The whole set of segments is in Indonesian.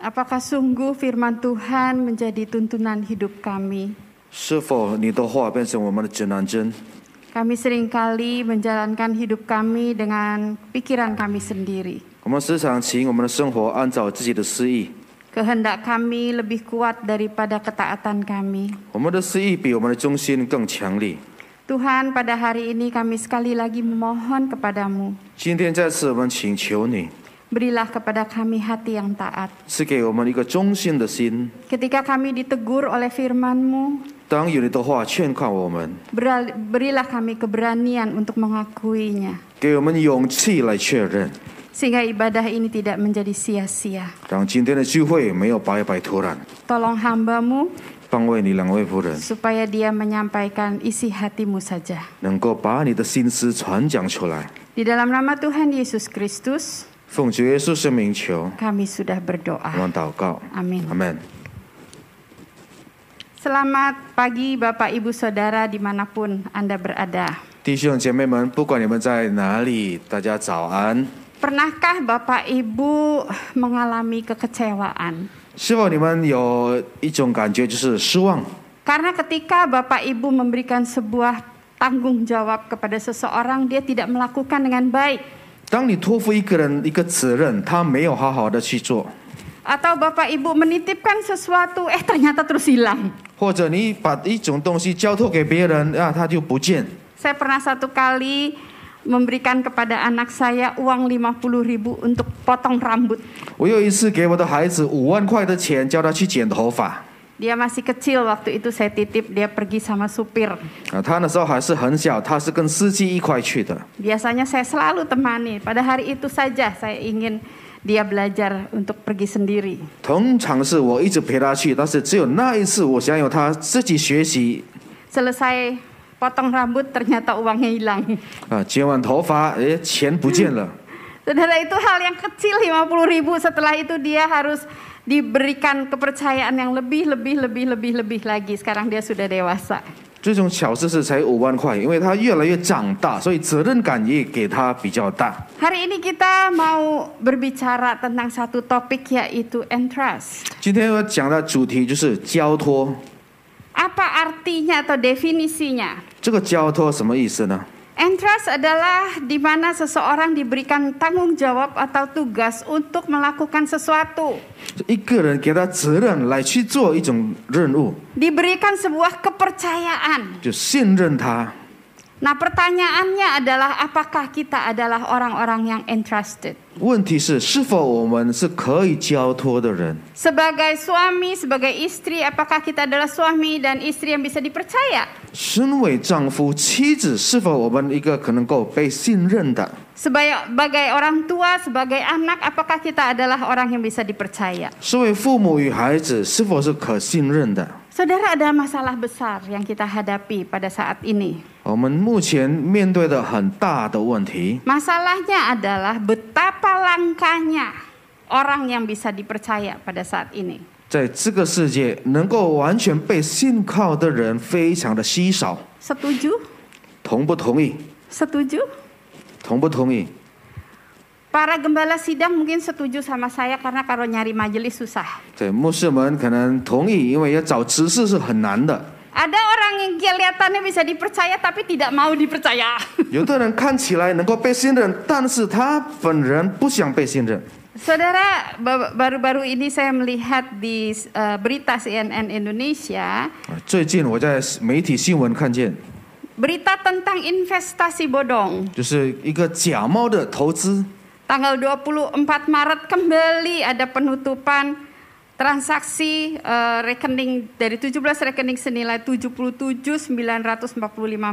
Apakah sungguh firman Tuhan menjadi tuntunan hidup kami? 是否你的话变成我们的指南针？ Kami seringkali menjalankan hidup kami dengan pikiran kami sendiri. 我们时常请我们的生活按照自己的私意， Kehendak kami lebih kuat daripada ketaatan kami. 我们的私意比我们的忠心更强力。 Tuhan, pada hari ini kami sekali lagi memohon kepadamu. 今天再次我们请求你， Berilah kepada kami hati yang taat. Ketika kami ditegur oleh firman-Mu, berilah kami keberanian untuk mengakuinya. Sehingga ibadah ini tidak menjadi sia-sia. Tolong hambamu supaya dia menyampaikan isi hatimu saja. Di dalam nama Tuhan Yesus Kristus, 奉主耶稣圣名求， kami sudah 我 berdoa. 们祷告， Amin. 阿门。 Selamat pagi Bapak Ibu Saudara dimanapun Anda berada. 弟兄姐妹们，不管你们在哪里，大家早安。 Pernahkah Bapak Ibu mengalami kekecewaan? 是否你们有一种感觉，就是失望？ Karena ketika Bapak Ibu memberikan sebuah tanggung jawab kepada seseorang, dia tidak melakukan dengan baik. 当你托付一个人一个责任，他没有好好的去做， Atau Bapak Ibu menitipkan sesuatu, eh ternyata terus hilang. 或者你把一种东西交托给别人，啊，他就不见。 Saya pernah satu kali memberikan kepada anak saya uang 50 ribu untuk potong rambut. 我有一次给我的孩子五万块的钱，叫他去剪头发。 Dia masih kecil waktu itu saya titip dia pergi sama supir. 啊，他那时候还是很小，他是跟司机一块去的。 Biasanya saya selalu temani. Pada hari itu saja saya ingin dia belajar untuk pergi sendiri. 通常是我一直陪他去，但是只有那一次，我想有他自己学习 Selesai potong rambut ternyata uangnya hilang. 啊，剪完头发，诶，钱不见了。 Saudara itu hal yang kecil 50 ribu setelah itu dia harus diberikan kepercayaan yang lebih lebih lebih lebih lebih lagi. Sekarang dia sudah dewasa. 这种小事是才五万块，因为他越来越长大，所以责任感也给他比较大。 Hari ini kita mau berbicara tentang satu topik yaitu entrust. 今天要讲的主题就是交托。 Apa artinya atau definisinya? 这个交托什么意思呢？ Entrust adalah di mana seseorang diberikan tanggung jawab atau tugas untuk melakukan sesuatu. 一个人给他责任来去做一种任务， Diberikan sebuah kepercayaan. 就信任他。 Nah, pertanyaannya adalah apakah kita adalah orang-orang yang entrusted? 问题是，是否我们是可以交托的人？ Sebagai suami, sebagai istri, apakah kita adalah suami dan istri yang bisa dipercaya? 身为丈夫、妻子，是否我们一个可能够被信任的？ Sebagai sebagai orang tua, sebagai anak, apakah kita adalah orang yang bisa dipercaya? 身为父母与孩子，是否是可信任的？ Saudara, ada masalah besar yang kita hadapi pada saat ini. 我们目前面对的很大的问题， Masalahnya adalah betapa langkanya orang yang bisa dipercaya pada saat ini. 在这个世界能够完全被信靠的人非常的稀少。 Setuju? 同不同意？ Setuju? 同不同意？ Para gembala sidang mungkin setuju sama saya karena kalau nyari majelis susah. 对，牧师们可能同意，因为要找执事是很难的。 Ada orang yang kelihatannya bisa dipercaya tapi tidak mau dipercaya. 有的人看起来能够被信任，但是他本人不想被信任。 Saudara, ba- baru-baru ini saya melihat di eh, berita CNN Indonesia 啊最近我在媒体新闻看见， berita tentang investasi bodong. 就是一个假冒的投资， Tanggal 24 Maret kembali ada penutupan transaksi eh, rekening dari 17 rekening senilai 77 945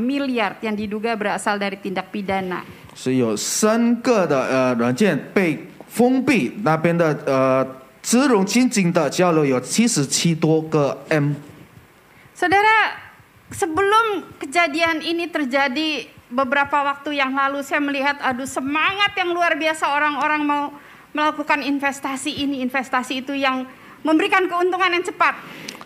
miliar yang diduga berasal dari tindak pidana. 是有三个的呃软件被封闭，那边的呃资融金金的交流有七十七多个 M。 Saudara, sebelum kejadian ini terjadi beberapa waktu yang lalu saya melihat aduh semangat yang luar biasa orang-orang mau melakukan investasi ini, investasi itu yang memberikan keuntungan yang cepat.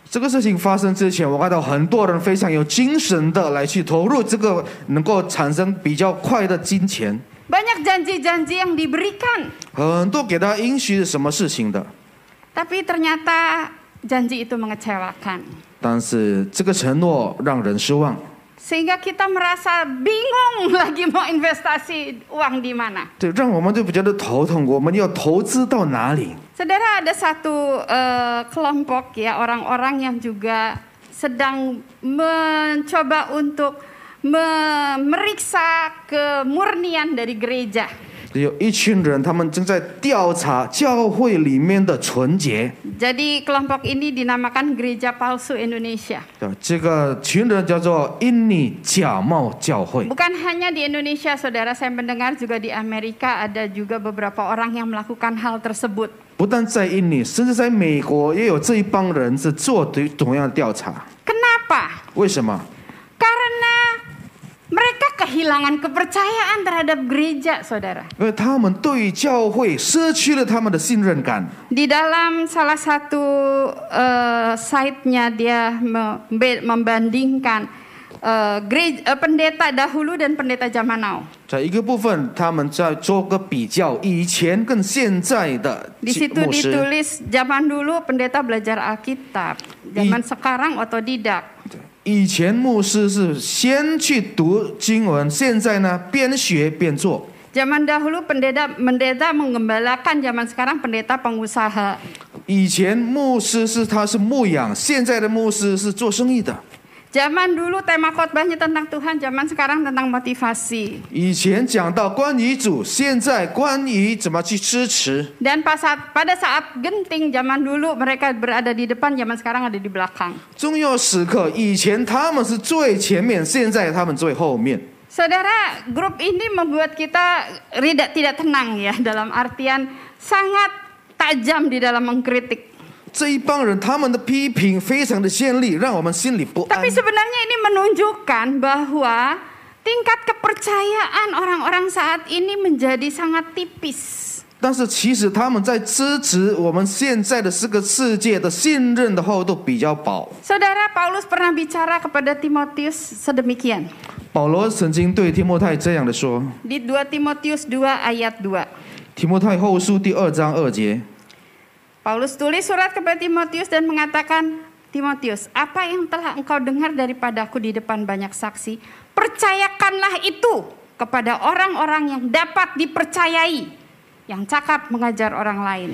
这个事情发生之前，我看到很多人非常有精神的来去投入这个能够产生比较快的金钱， Banyak janji-janji yang diberikan. 很多给他应许是什么事情的， Tapi ternyata janji itu mengecewakan. 但是这个承诺让人失望， sehingga kita merasa bingung lagi mau investasi uang di mana. Saudara ada satu uh, kelompok ya orang-orang yang juga sedang mencoba untuk memeriksa kemurnian dari gereja. 有一群人，他们正在调查教会里面的纯洁。 Jadi kelompok ini dinamakan Gereja Palsu Indonesia. 对，这个群人叫做印尼假冒教会。 Bukan hanya di Indonesia, saudara, saya mendengar juga di Amerika ada juga beberapa orang yang melakukan hal tersebut. 不但在印尼，甚至在美国也有这一帮人是做对同样的调查。 Kenapa? 为什么？ Karena Mereka kehilangan kepercayaan terhadap gereja, saudara. Di dalam salah satu uh, site-nya dia membandingkan eh, gereja, eh, pendeta dahulu dan pendeta zaman now. 在一个部分，他们在做个比较，以前跟现在的 Di situ 牧师。 ditulis zaman dulu pendeta belajar Alkitab, zaman sekarang otodidak. 以前牧师是先去读经文，现在呢边学边做。 Zaman dahulu pendeta pendeta menggembalakan, zaman sekarang pendeta pengusaha. 以前牧师是他是牧养，现在的牧师是做生意的。 Zaman dulu tema khotbahnya tentang Tuhan, zaman sekarang tentang motivasi. 以前讲到关于主，现在关于怎么去支持。 Dan pas saat, pada saat genting zaman dulu mereka berada di depan, zaman sekarang ada di belakang. 重要时刻，以前他们是最前面，现在他们最后面。 Saudara, grup ini membuat kita tidak tidak tenang ya dalam artian sangat tajam di dalam mengkritik. 这一帮人，他们的批评非常的尖利，让我们心里不安 Tapi。sebenarnya ini menunjukkan bahwa tingkat kepercayaan orang-orang saat ini menjadi sangat tipis. 但是其实他们在支持我们现在的这个世界的信任的厚度比较薄。 Saudara Paulus pernah bicara kepada Timotius sedemikian 保罗曾经对提摩太这样的说： di 2 Timotius 2 ayat 2. 提摩太后书第二章二节， Paulus tulis surat kepada Timotius dan mengatakan, Timotius, apa yang telah engkau dengar daripadaku di depan banyak saksi, percayakanlah itu kepada orang-orang yang dapat dipercayai, yang cakap mengajar orang lain.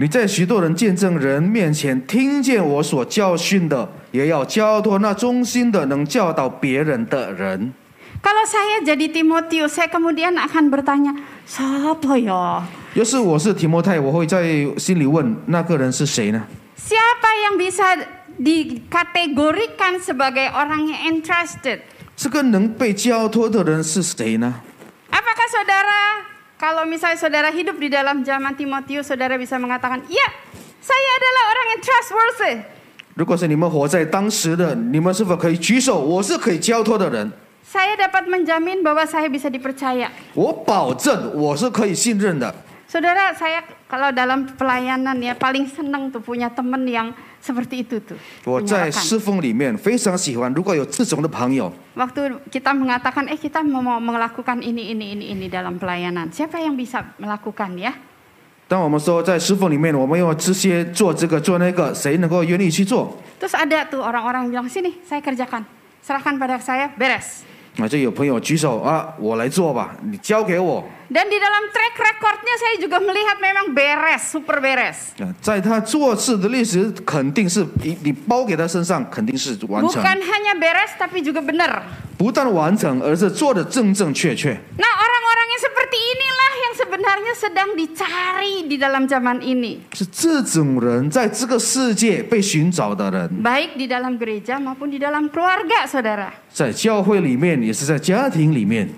你在许多人见证人面前听见我所教训的，也要交托那忠心的、能教导别人的人。 Kalau saya jadi Timotius, saya kemudian akan bertanya, siapa ya? 要是我是提摩太，我会在心里问那个人是谁呢？ Siapa yang bisa dikategorikan sebagai orang yang entrusted? 这个能被交托的人是谁呢？ Apakah saudara, kalau misalnya saudara hidup di dalam zaman Timotius, saudara bisa mengatakan, ya, saya adalah orang yang trustworthy. 如果是你们活在当时的，你们是否可以举手？我是可以交托的人， Saya dapat menjamin bahwa saya bisa dipercaya. 我保证我是可以信任的。 Saudara, saya kalau dalam pelayanan ya paling senang tuh punya temen yang seperti itu tuh. 我在 menyerahkan. 侍奉里面非常喜欢，如果有这种的朋友， Waktu kita mengatakan, eh kita mau mau melakukan ini, ini, ini, ini dalam pelayanan. Siapa yang bisa melakukan ya? 当我们说在侍奉里面，我们要这些做这个做那个，谁能够愿意去做？ Terus ada tuh orang-orang bilang, sini saya kerjakan. Serahkan pada saya, beres. 啊，就有朋友举手啊，我来做吧，你交给我。 Dan di dalam track recordnya saya juga melihat memang beres, super beres. 啊，在他做事的历史，肯定是你你包给他身上，肯定是完成， Bukan hanya beres tapi juga benar. 不但完成，而是做的正正确确。 Nah orang-orang yang seperti inilah yang sebenarnya sedang dicari di dalam zaman ini. 是这种人在这个世界被寻找的人， Baik di dalam gereja maupun di dalam keluarga saudara. 在教会里面，也是在家庭里面。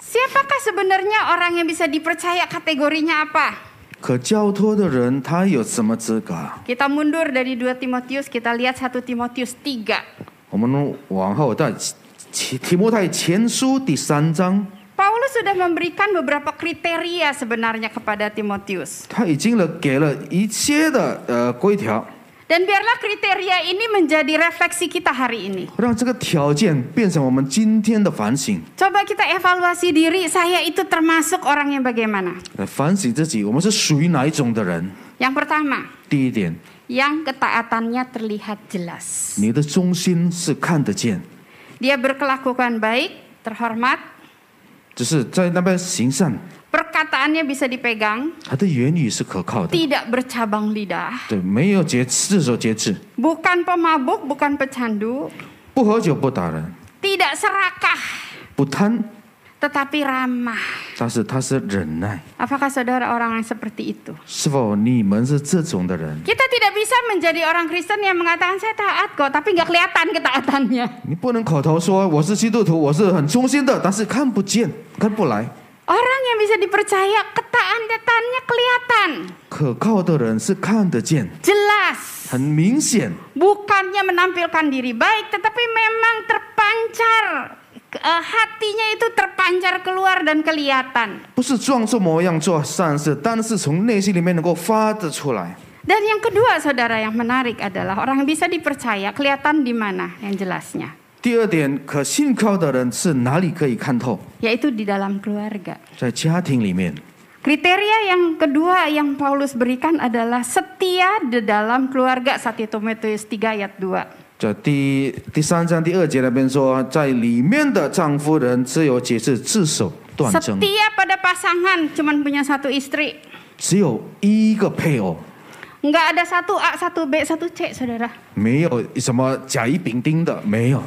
Siapakah sebenarnya orang yang bisa dipercaya kategorinya apa? 可交托的人，他有什么资格？ Kita mundur dari 2 Timotius, kita lihat 1 Timotius 3. 我们往后到提提摩太前书第三章， Paulus sudah memberikan beberapa kriteria sebenarnya kepada Timotius. 他已经了给了一些的呃规条， Dan biarlah kriteria ini menjadi refleksi kita hari ini. 让这个条件变成我们今天的反省。 Coba kita evaluasi diri, saya itu termasuk orang yang bagaimana? 来反省自己，我们是属于哪一种的人？ Yang pertama, 第一点， yang ketaatannya terlihat jelas. 你的忠心是看得见， Dia berkelakuan baik, terhormat, 只是在那边行善， perkataannya bisa dipegang, 他的言语是可靠的， tidak bercabang lidah, 对，没有节自守节制， bukan pemabuk, bukan pecandu, 不喝酒不打人， tidak serakah, 不贪， tetapi ramah. 但是他是忍耐。 Apakah saudara orang yang seperti itu? 是否你们是这种的人？ Kita tidak bisa menjadi orang Kristen yang mengatakan saya taat kok, tapi nggak kelihatan ketaatannya. 你不能口头说我是基督徒，我是很忠心的，但是看不见、看不来。 Orang yang bisa dipercaya ketaatan-tatannya kelihatan. Jelas. Bukannya menampilkan diri baik, tetapi memang terpancar uh, hatinya itu terpancar keluar dan kelihatan. Dan yang kedua saudara yang menarik adalah orang yang bisa dipercaya kelihatan di mana yang jelasnya. 第二点，可信靠的人是哪里可以看透？ yaitu di dalam keluarga. 在家庭里面。 Kriteria yang kedua yang Paulus berikan adalah setia di dalam keluarga 1 Timotius 3 ayat 2. 在第第三章第二节那边说，在里面的丈夫人只有节制，自守断正， Setia pada pasangan cuman punya satu istri. 只有一个配偶， Nggak ada satu A, satu B, satu C, saudara. 没有什么甲乙丙丁的，没有。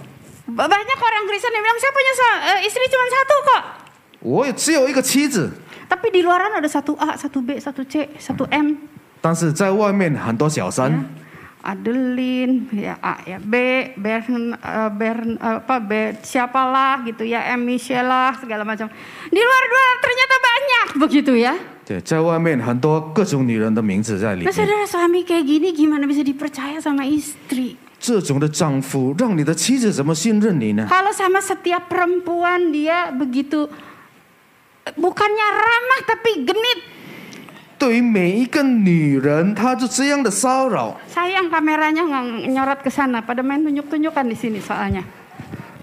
Ba- Banyak orang Kristen yang bilang saya punya sa- eh, istri cuma satu kok. 我也只有一个妻子， Tapi di luaran ada satu A, satu B, satu C, satu M. 但是在外面很多小三。 Ya. Adeline, ya A ya B, Bern, eh, Bern apa B siapalah gitu ya, M Michelle lah segala macam. Di luar luar ternyata banyak begitu ya. 对，在外面很多各种女人的名字在里 Nah 面。 saudara suami kayak gini gimana bisa dipercaya sama istri? 这种的丈夫，让你的妻子怎么信任你呢？ Kalau sama setiap perempuan dia begitu bukannya ramah tapi genit. 对于每一个女人，她就这样的骚扰。 Sayang kameranya nggak nyorot ke sana, pada main tunjuk-tunjukkan di sini soalnya.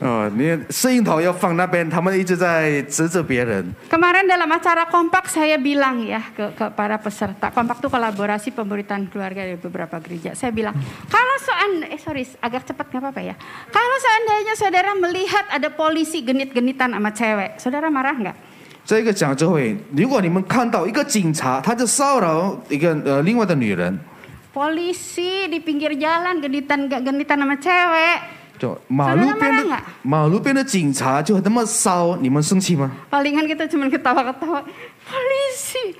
哦，你摄影头要放那边，他们一直在指着别人。 Kemarin dalam acara kompak saya bilang ya ke, ke para peserta, kompak itu kolaborasi pemberitaan keluarga dari beberapa gereja. Saya bilang, kalau seandainya, eh sorry agak cepat nggak apa-apa ya. Kalau seandainya saudara melihat ada polisi genit-genitan sama cewek, saudara marah nggak? 这个讲座会，如果你们看到一个警察，他就骚扰一个呃另外的女人， Polisi di pinggir jalan genitan genitan sama cewek. 就马路边 Saudara marah 的 nggak? 马路边的警察就那么骚，你们生气吗？ Palingan kita cuma ketawa-ketawa. Polisi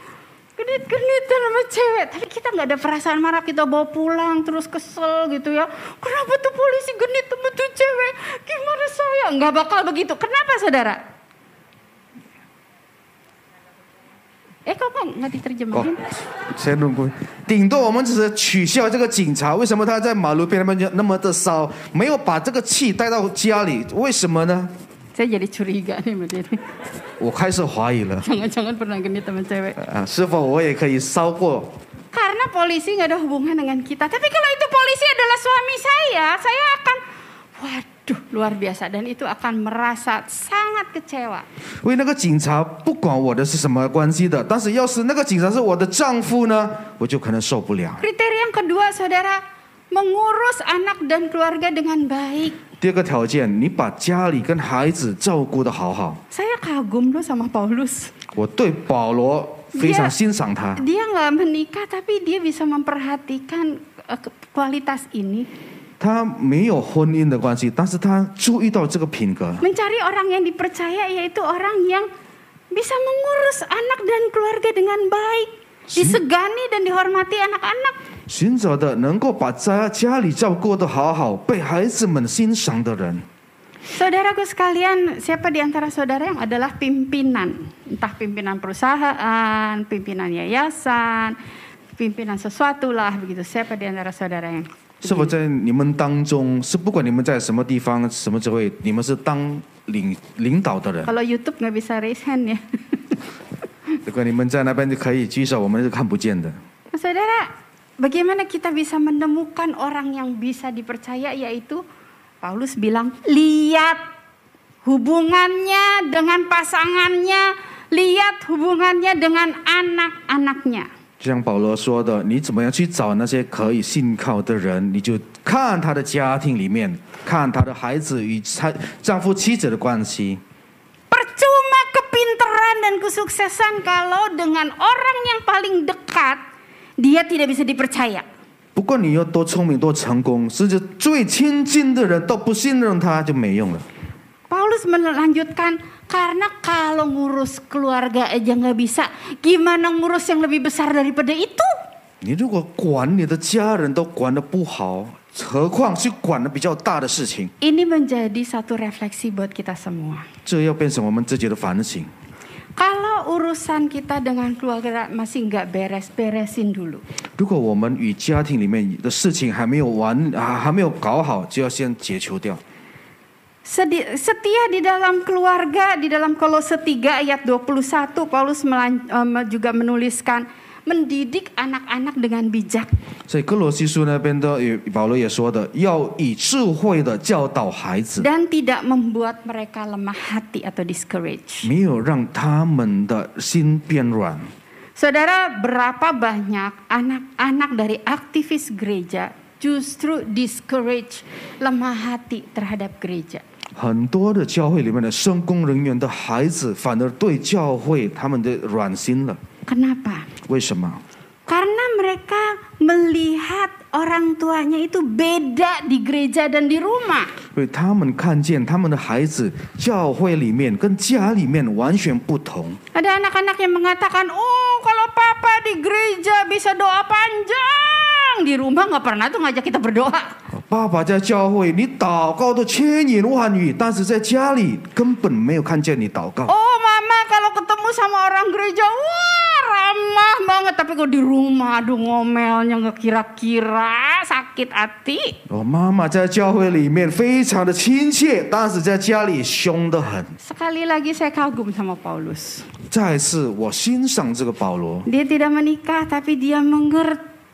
genit-genitan sama cewek. Tapi kita nggak ada perasaan marah. Kita bawa pulang terus kesel gitu ya. Kenapa tuh polisi genit sama tuh cewek? Gimana saya? Nggak bakal begitu. Kenapa saudara? Eh kok kok nggak 哦 diterjemahin?，先弄过，顶多我们只是取笑这个警察，为什么他在马路边那边就那么的骚，没有把这个气带到家里？为什么呢？ Saya jadi curiga nih sama dia nih. 我开始怀疑了， Jangan-jangan pernah genit sama cewek. 啊，是否我也可以骚过？ Karena polisi nggak ada hubungan dengan kita. Tapi kalau itu polisi adalah suami saya, saya akan, waduh luar biasa. Dan itu akan merasa sangat kecewa. 因为那个警察不管我的是什么关系的，但是要是那个警察是我的丈夫呢，我就可能受不了。 Kriteria yang kedua, saudara, mengurus anak dan keluarga dengan baik. 第二个条件，你把家里跟孩子照顾得好好。 Saya kagum loh sama Paulus. 我对保罗非常欣赏他， Dia nggak menikah, tapi dia bisa memperhatikan eh, ke- kualitas ini. 他没有婚姻的关系，但是他注意到这个品格。 Mencari orang yang dipercaya, yaitu orang yang bisa mengurus anak dan keluarga dengan baik. Disegani dan dihormati anak-anak. 寻找的能够把家家里照顾得好好，被孩子们欣赏的人。 Saudaraku sekalian, siapa di antara saudara yang adalah pimpinan? Entah pimpinan perusahaan, pimpinan yayasan, pimpinan sesuatu lah begitu. Siapa di antara saudara yang 是否在你们当中，是不管你们在什么地方、什么职位，你们是当领领导的人？ Kalau YouTube nggak bisa raise hand ya. 如果你们在那边就可以举手，我们是看不见的。 Nah, saudara, bagaimana kita bisa menemukan orang yang bisa dipercaya yaitu Paulus bilang lihat hubungannya dengan pasangannya, lihat hubungannya dengan anak-anaknya. 就像保罗说的，你怎么样去找那些可以信靠的人？你就看他的家庭里面，看他的孩子与妻丈夫妻子的关系。 Percuma kepintaran dan kesuksesan kalau dengan orang yang paling dekat dia tidak bisa dipercaya. 不管你有多聪明、多成功，甚至最亲近的人都不信任他，就没用了。 Paulus melanjutkan karena kalau ngurus keluarga aja nggak bisa, gimana ngurus yang lebih besar daripada itu? 你如果管你的家人都管得不好，何况去管的比较大的事情， Ini menjadi satu refleksi buat kita semua. 这要变成我们自己的反省。 Kalau urusan kita dengan keluarga masih nggak beres, beresin dulu. 如果我们与家庭里面的事情还没有完啊，还没有搞好，就要先解求掉。 Sedi- Setia di dalam keluarga, di dalam Kolose 3 ayat 21, Paulus melan- em, juga menuliskan mendidik anak-anak dengan bijak. 所以哥罗西书那边的也保罗也说的，要以智慧的教导孩子， dan tidak membuat mereka lemah hati atau discourage. 没有让他们的心变软。 Saudara, berapa banyak anak-anak dari aktivis gereja justru discourage, lemah hati terhadap gereja. 很多的教会里面的圣工人员的孩子，反而对教会他们的软心了。 Kenapa? 为什么？ Karena mereka melihat orang tuanya itu beda di gereja dan di rumah. 因为他们看见他们的孩子教会里面跟家里面完全不同。 Ada anak-anak yang mengatakan, oh kalau papa di gereja bisa doa panjang, di rumah nggak pernah tuh ngajak kita berdoa. 爸爸在教会，你祷告都千言万语，但是在家里根本没有看见你祷告。 Oh mama kalau ketemu sama orang gereja, wah ramah banget. Tapi kalau di rumah, aduh ngomelnya nggak kira-kira, sakit hati. 哦，妈妈在教会里面非常的亲切，但是在家里凶得很。 Sekali lagi saya kagum sama Paulus. 再次，我欣赏这个保罗， Dia tidak menikah tapi dia mengerti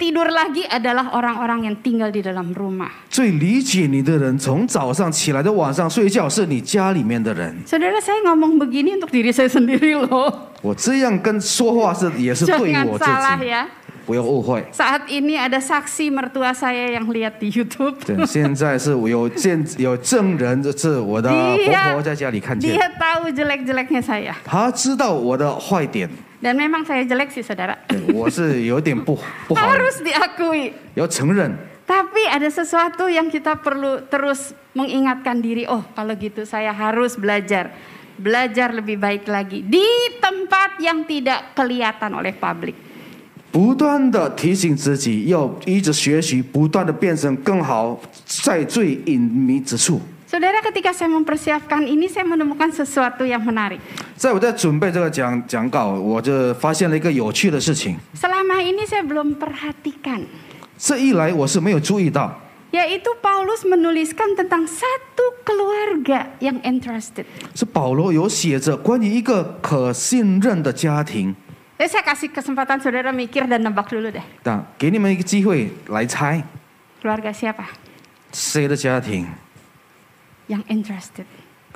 tidur lagi adalah orang-orang yang tinggal di dalam rumah. 最理解你的人，从早上起来到晚上睡觉，是你家里面的人。 Saudara saya ngomong begini untuk diri saya sendiri loh. 我这样跟说话是也是对 Jangan 我自 salah 己， ya. 不要误会。 Saat ini ada saksi mertua saya yang lihat di YouTube. 对，现在是我有见有证人，这是我的婆婆在家里看见， Dia tahu jelek-jeleknya saya. 她知道我的坏点， Dan memang saya jelek sih saudara. 对我是有点不不好， Harus diakui. 要承认。 Tapi ada sesuatu yang kita perlu terus mengingatkan diri. Oh kalau gitu saya harus belajar. Belajar lebih baik lagi. Di tempat yang tidak kelihatan oleh publik. 不断的提醒自己，要一直学习，不断的变成更好，在最隐秘之处。 Saudara ketika saya mempersiapkan ini saya menemukan sesuatu yang menarik. 在我在准备这个讲讲稿，我就发现了一个有趣的事情。 Selama ini saya belum perhatikan. 这一来我是没有注意到， Yaitu Paulus menuliskan tentang satu keluarga yang entrusted. 是保罗有写着关于一个可信任的家庭。 Jadi saya kasih kesempatan saudara mikir dan nebak dulu deh. 那给你们一个机会来猜 Keluarga siapa 谁的家庭 yang entrusted?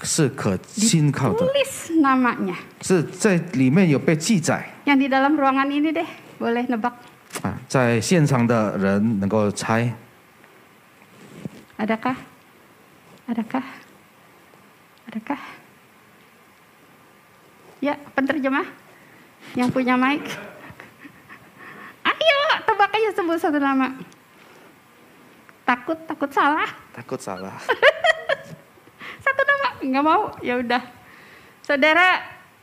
是可信靠的， Tulis namanya. 是在里面有被记载 Yang di dalam ruangan ini deh, boleh nebak. 啊，在现场的人能够猜。 Adakah? Adakah? Adakah? Ya, penerjemah yang punya mic. Ayo, tebak aja sebut satu nama. Takut, takut salah. takut salah。 Satu nama, nggak mau? Ya udah. Saudara,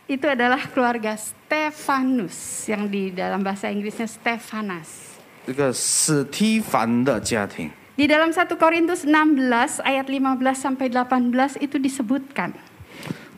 itu adalah keluarga Stefanus yang di dalam bahasa Inggrisnya Stefanas. 这个史提凡的家庭， Di dalam 1 Korintus 16 ayat 15 sampai 18 itu disebutkan.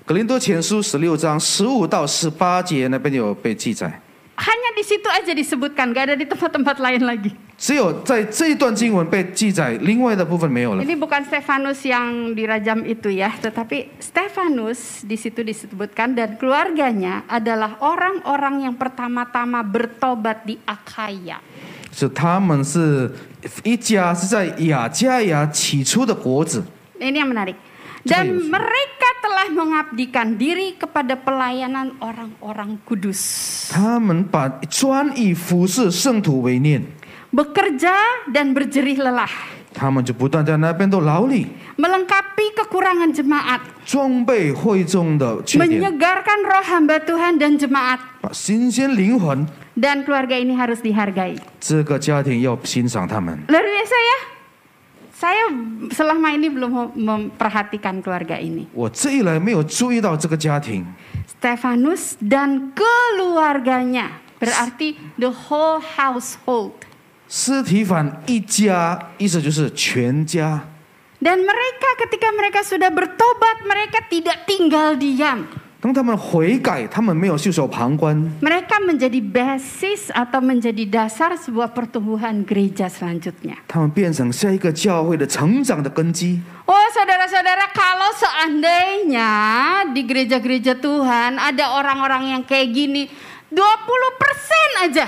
格林多前书十六章十五到十八节那边有被记载， Hanya di situ aja disebutkan, gak ada di tempat-tempat lain lagi. 只有在这一段经文被记载，另外的部分没有了。 Ini bukan Stefanus yang dirajam itu ya, tetapi Stefanus di situ disebutkan dan keluarganya adalah orang-orang yang pertama-tama bertobat di Akhaya. 是他们是一家是在雅加亚起初的国子， Ini yang menarik. Coba Dan Yus. mereka telah mengabdikan diri kepada pelayanan orang-orang kudus. 他们把专以服侍圣徒为念， bekerja dan berjerih lelah. Melengkapi kekurangan jemaat. Menyegarkan roh hamba Tuhan dan jemaat. Dan keluarga ini harus dihargai. Luar biasa ya. Saya selama ini belum memperhatikan keluarga ini. Stefanus dan keluarganya berarti the whole household. 斯提凡一家，意思就是全家。 Dan mereka ketika mereka sudah bertobat, mereka tidak tinggal diam. 当他们悔改，他们没有袖手旁观， Mereka menjadi basis atau menjadi dasar sebuah pertumbuhan gereja selanjutnya. 他们变成下一个教会的成长的根基。 Oh saudara-saudara kalau seandainya di gereja-gereja Tuhan ada orang-orang yang kayak gini 20% aja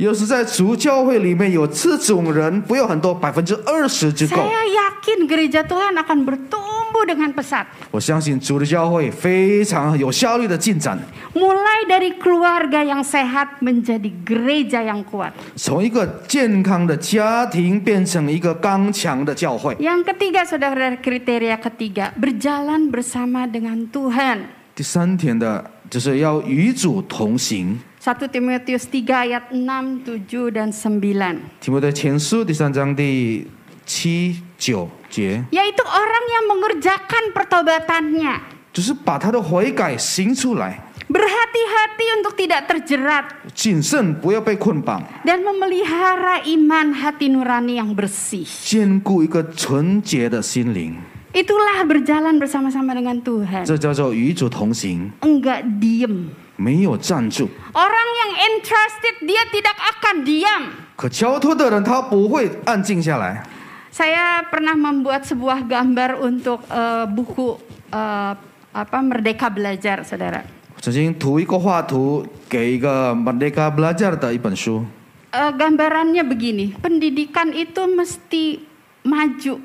有时在主教会里面有这种人，不要很多，百分之二十就够。 Saya yakin gereja Tuhan akan bertumbuh dengan pesat 我相信主的教会非常有效率的进展， Mulai dari keluarga yang sehat menjadi gereja yang kuat 从一个健康的家庭变成一个刚强的教会。 Yang ketiga saudara kriteria ketiga Berjalan bersama dengan Tuhan 第三点的就是要与主同行。 1 Timotius 3 ayat 6, 7, dan 9提摩太前书第三章第七九节， Yaitu orang yang mengerjakan pertobatannya 就是把他的悔改行出来， Berhati-hati untuk tidak terjerat 谨慎不要被捆绑， Dan memelihara iman hati nurani yang bersih 兼顾一个纯洁的心灵， Itulah berjalan bersama-sama dengan Tuhan 这叫做与主同行， Enggak diem 没有站住。 Orang yang entrusted dia tidak akan diam 可交托的人他不会安静下来。 Saya pernah membuat sebuah gambar untuk eh, buku eh, apa Merdeka Belajar, saudara. 曾经涂一个画图给一个 Merdeka Belajar 的一本书， Eh, gambarannya begini, pendidikan itu mesti maju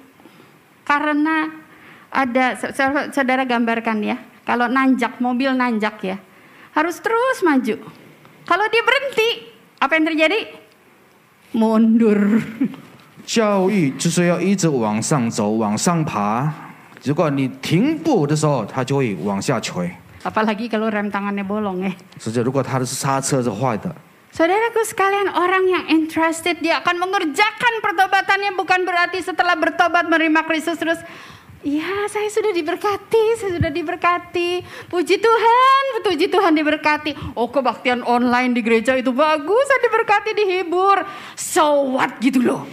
karena ada sa- saudara gambarkan ya, kalau nanjak mobil nanjak ya, harus terus maju. Kalau dia berhenti, apa yang terjadi? Mundur. 教育就是要一直往上走，往上爬。如果你停步的时候，它就会往下垂。 Apalagi kalau rem tangannya bolong ya. 实际如果它的刹车是坏的， Saudaraku sekalian, orang yang interested dia akan mengerjakan pertobatannya bukan berarti setelah bertobat menerima Kristus terus Ya, saya sudah diberkati, saya sudah diberkati. Puji Tuhan, puji Tuhan diberkati. Oh, kebaktian online di gereja itu bagus, saya diberkati, dihibur. So what gitu loh.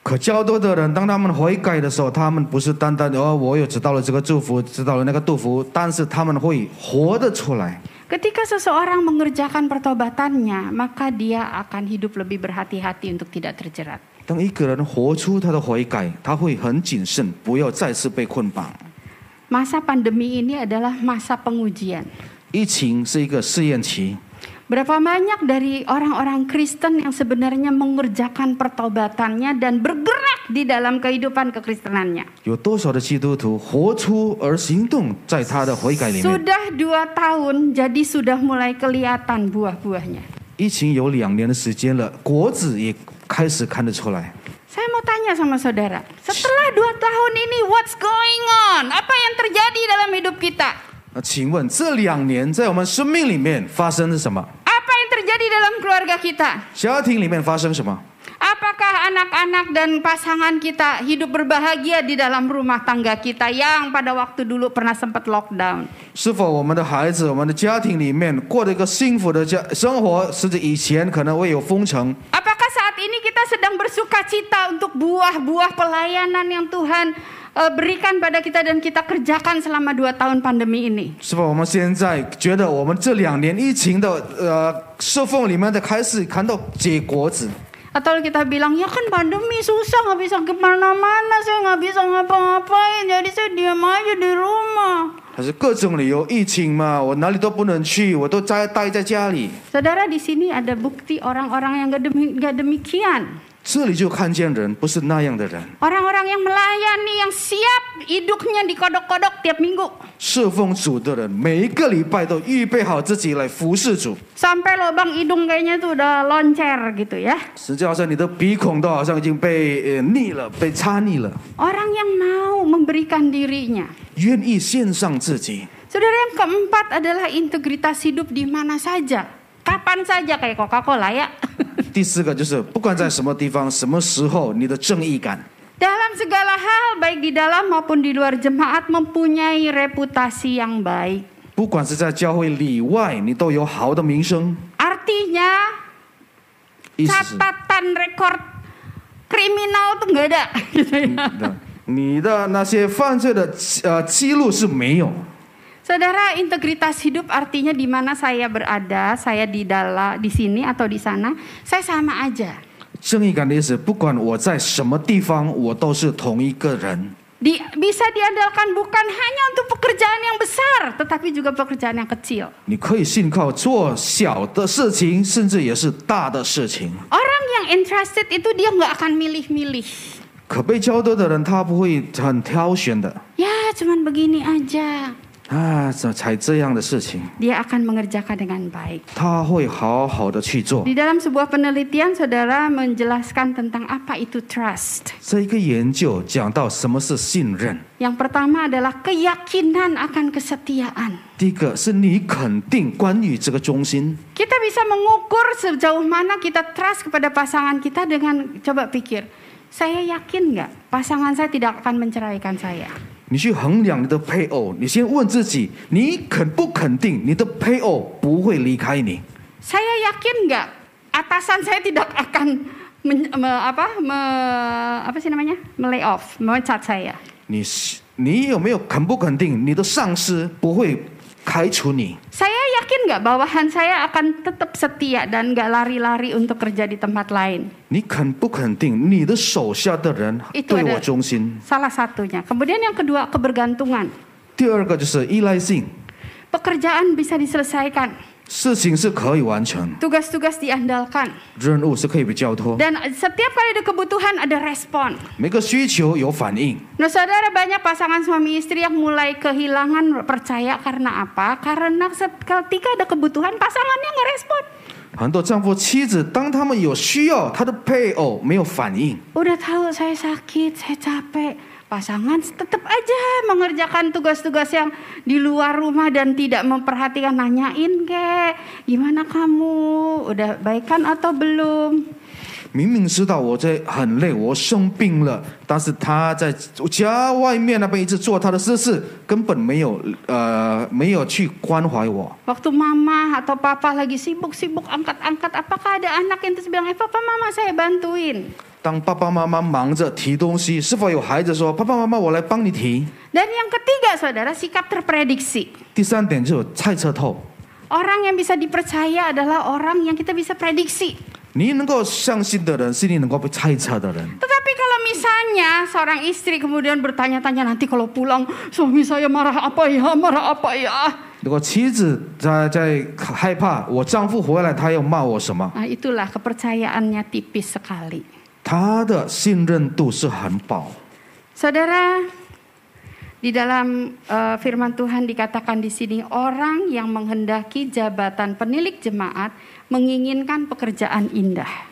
可较多的人，当他们悔改的时候，他们不是单单的哦，我有知道了这个祝福，知道了那个祝福，但是他们会活得出来。 Ketika seseorang mengerjakan pertobatannya, maka dia akan hidup lebih berhati-hati untuk tidak terjerat. 当一个人活出他的悔改，他会很谨慎，不要再次被捆绑。 Masa pandemi ini adalah masa pengujian. 疫情是一个试验期， Berapa banyak dari orang-orang Kristen yang sebenarnya mengerjakan pertobatannya dan bergerak di dalam kehidupan kekristenannya. 有多少的基督徒活出而行动，在他的悔改里面？ Sudah dua tahun, jadi sudah mulai kelihatan buah-buahnya. 疫情有两年的时间了，果子也开始看得出来。 Saya mau tanya sama saudara, setelah dua tahun ini what's going on? Apa yang terjadi dalam hidup kita? 那请问这两年在我们生命里面发生了什么？ Apa yang terjadi dalam keluarga kita? 家庭里面发生什么？ Apakah anak-anak dan pasangan kita hidup berbahagia di dalam rumah tangga kita yang pada waktu dulu pernah sempat lockdown? 是否我们的孩子、我们的家庭里面过了一个幸福的家生活？甚至以前可能会有封城， Apakah saat ini kita sedang bersuka cita untuk buah-buah pelayanan yang Tuhan eh, berikan pada kita dan kita kerjakan selama dua tahun pandemi ini? 是否我们现在觉得我们这两年疫情的呃侍奉里面的开始看到结果子？ Atau kita bilang, ya kan pandemi susah, nggak bisa kemana-mana, saya nggak bisa ngapa-ngapain, jadi saya diam aja di rumah. 还是各种理由，疫情嘛，我哪里都不能去，我都待待在家里。 Saudara di sini ada bukti orang-orang yang nggak demi, nggak demikian. 这里就看见人不是那样的人， Orang-orang yang melayani, yang siap hidupnya dikodok-kodok tiap minggu. 侍奉主的人，每一个礼拜都预备好自己来服侍主。 Sampai lubang hidung kayaknya tuh udah loncer gitu ya. 实际好像你的鼻孔都好像已经被呃腻了，被擦腻了， Orang yang mau memberikan dirinya. 愿意献上自己。 Saudara yang keempat adalah integritas hidup di mana saja. Kapan saja kayak Coca-Cola ya. 第四个就是，不管在什么地方、什么时候，你的正义感， Dalam segala hal baik di dalam maupun di luar jemaat mempunyai reputasi yang baik. 不管是在教会里外，你都有好的名声。 Artinya 意思是， catatan rekor kriminal tuh nggak ada gitu ya. 你的那些犯罪的呃记录是没有。 Saudara, integritas hidup artinya di mana saya berada, saya di dalam di sini atau di sana, saya sama aja. 正义感的意思，不管我在什么地方，我都是同一个人。 Di, bisa diandalkan bukan hanya untuk pekerjaan yang besar, tetapi juga pekerjaan yang kecil. 你可以信靠做小的事情，甚至也是大的事情。 Orang yang interested itu dia nggak akan milih-milih. 可被交托的人，他不会很挑选的 Ya, cuman begini aja. 啊，怎么才这样的事情， Dia akan mengerjakan dengan baik. 他会好好的去做。 Di dalam sebuah penelitian, saudara menjelaskan tentang apa itu trust. 这一个研究讲到什么是信任， Yang pertama adalah keyakinan akan kesetiaan. 第一个是你肯定关于这个中心， Kita bisa mengukur sejauh mana kita trust kepada pasangan kita dengan coba pikir, saya yakin nggak pasangan saya tidak akan menceraikan saya? 你去衡量你的配偶，你先问自己，你肯不肯定你的配偶不会离开你？ Saya yakin nggak atasan saya tidak akan men- me- apa me- apa sih namanya melay off, memecat saya? 你你有没有肯不肯定你的上司不会开除你？ Saya yakin nggak bawahan saya akan tetap setia dan nggak lari-lari untuk kerja di tempat lain. Itu salah satunya. Kemudian yang kedua kebergantungan. Pekerjaan bisa diselesaikan. 事情是可以完成， tugas-tugas diandalkan. 任务是可以被交托， Dan setiap kali ada kebutuhan ada respon. 每个需求有反应。 Nah saudara banyak pasangan suami istri yang mulai kehilangan percaya karena apa? Karena set- ketika ada kebutuhan pasangannya nggak respon. 很多丈夫妻子，当他们有需要，他的配偶没有反应， Udah tahu saya sakit, saya capek. Pasangan tetap aja mengerjakan tugas-tugas yang di luar rumah dan tidak memperhatikan nanyain kek gimana kamu udah baikan atau belum 明明知道我在很累，我生病了，但是他在家外面那边一直做他的私事，根本没有呃没有去关怀我。 Waktu mama atau papa lagi sibuk-sibuk angkat-angkat, apakah ada anak yang terus bilang, eh papa mama saya bantuin. 当爸爸妈妈忙着提东西，是否有孩子说：“爸爸妈妈，我来帮你提 Dan yang ketiga saudara, sikap terprediksi.？” 第三点就是猜测透， Orang yang bisa dipercaya adalah orang yang kita bisa prediksi. 你能够相信的人是你能够被猜测的人。 Tetapi kalau misalnya seorang istri kemudian bertanya-tanya nanti kalau pulang suami saya marah apa ya, marah apa ya. 如果妻子在在害怕我丈夫回来他要骂我什么， Nah itulah kepercayaannya tipis sekali. 他的信任度是很薄。 Saudara, di dalam eh, firman Tuhan dikatakan di sini orang yang menghendaki jabatan penilik jemaat menginginkan pekerjaan indah.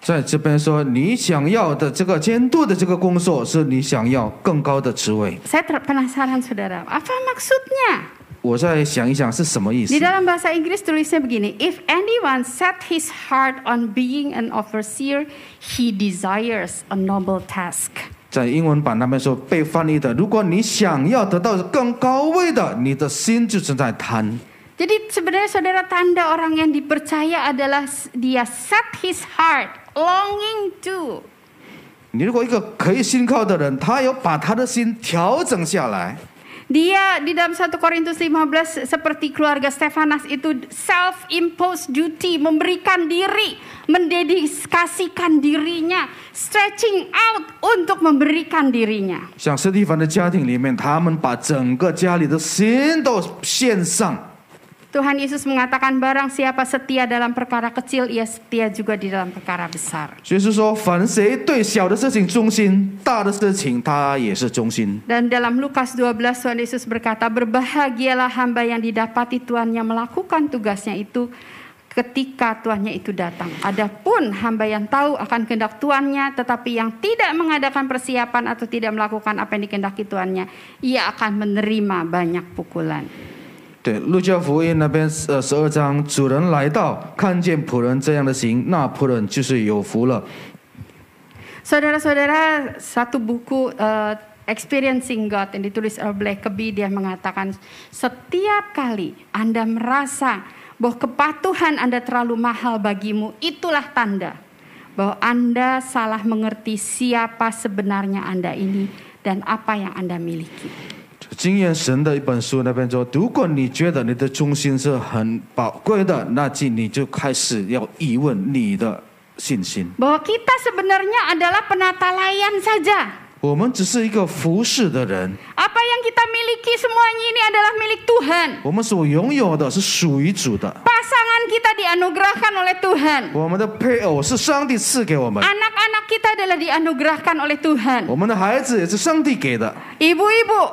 在这边说，你想要的这个监督的这个工作，是你想要更高的职位。 Saya ter- penasaran saudara, apa maksudnya? 我再想一想是什么意思 Di？dalam bahasa Inggris tulisnya begini, if anyone set his heart on being an overseer, he desires a noble task. 在英文版那边说被翻译的，如果你想要得到更高位的，你的心就是在贪。 Jadi sebenarnya saudara tanda orang yang dipercaya adalah s- dia set his heart longing to 你如果一个可以信靠的人，他有把他的心调整下来， Dia di dalam 1 Korintus 15 seperti keluarga Stefanas itu self imposed duty, memberikan diri, mendedikasikan dirinya, stretching out untuk memberikan dirinya. 像斯蒂凡的家庭里面，他们把整个家里的心都献上。 Tuhan Yesus mengatakan barang siapa setia dalam perkara kecil, ia setia juga di dalam perkara besar. Dan dalam Lukas 12 Tuhan Yesus berkata, berbahagialah hamba yang didapati Tuannya melakukan tugasnya itu ketika tuannya itu datang. Adapun hamba yang tahu akan kehendak tuannya tetapi yang tidak mengadakan persiapan atau tidak melakukan apa yang dikehendaki tuannya, ia akan menerima banyak pukulan. 对，路加福音那边呃十二章，主人来到，看见仆人这样的行，那仆人就是有福了。 Saudara-saudara, satu buku eh, Experiencing God yang ditulis oleh Blackaby dia mengatakan setiap kali Anda merasa bahwa kepatuhan Anda terlalu mahal bagimu, itulah tanda bahwa Anda salah mengerti siapa sebenarnya Anda ini dan apa yang Anda miliki. 经验神的一本书那边说，如果你觉得你的忠心是很宝贵的，那就你就开始要疑问你的信心。 Bahwa kita sebenarnya adalah penata layan saja. 我们只是一个服侍的人， Apa yang kita miliki semuanya ini adalah milik Tuhan. 我们所拥有的是属于主的。 Pasangan kita dianugerahkan oleh Tuhan. 我们的配偶是上帝赐给我们， Anak-anak kita adalah dianugerahkan oleh Tuhan. 我们的孩子也是上帝给的。 Ibu-ibu,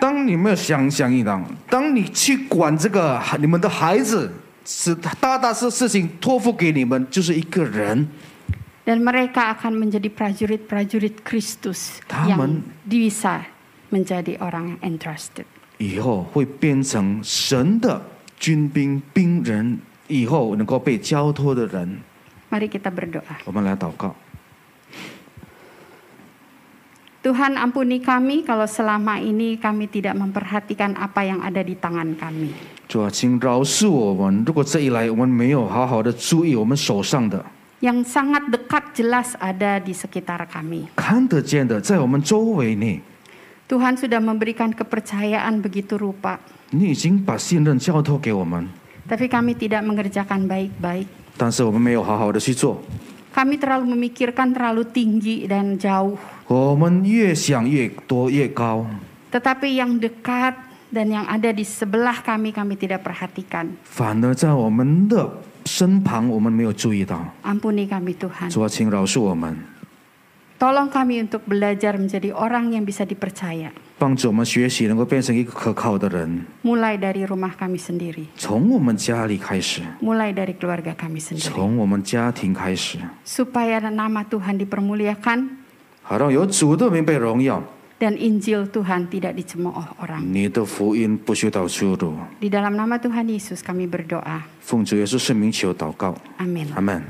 当你们想想一当，当你去管这个你们的孩子，是大大事事情托付给你们，就是一个人， dan mereka akan menjadi prajurit-prajurit Kristus Taman. yang bisa menjadi orang yang entrusted. 以后会变成神的军兵兵人，以后能够被交托的人。 Mari kita berdoa. 我们来祷告， Tuhan ampuni kami kalau selama ini kami tidak memperhatikan apa yang ada di tangan kami. 主啊，请饶恕我们，如果这一来我们没有好好的注意我们手上的， Yang sangat dekat jelas ada di sekitar kami. 看得见的，在我们周围内， Tuhan sudah memberikan kepercayaan begitu rupa. 你已经把信任交托给我们， Tapi kami tidak mengerjakan baik-baik. 但是我们没有好好的去做。 Kami terlalu memikirkan terlalu tinggi dan jauh. 我们越想越多越高， Tetapi yang dekat dan yang ada di sebelah kami kami tidak perhatikan. 反而在我们的身旁我们没有注意到。 Ampuni kami Tuhan. 主啊，请饶恕我们， Tolong kami untuk belajar menjadi orang yang bisa dipercaya. 帮助我们学习能够变成一个可靠的人， Mulai dari rumah kami sendiri. 从我们家里开始， Mulai dari keluarga kami sendiri. 从我们家庭开始， Supaya nama Tuhan dipermuliakan 好让有主的名被荣耀， dan Injil Tuhan tidak dicemooh orang. 你的福音不需到出路。 Di dalam nama Tuhan Yesus kami berdoa. 奉主耶稣圣名求祷告， Amin. 阿门。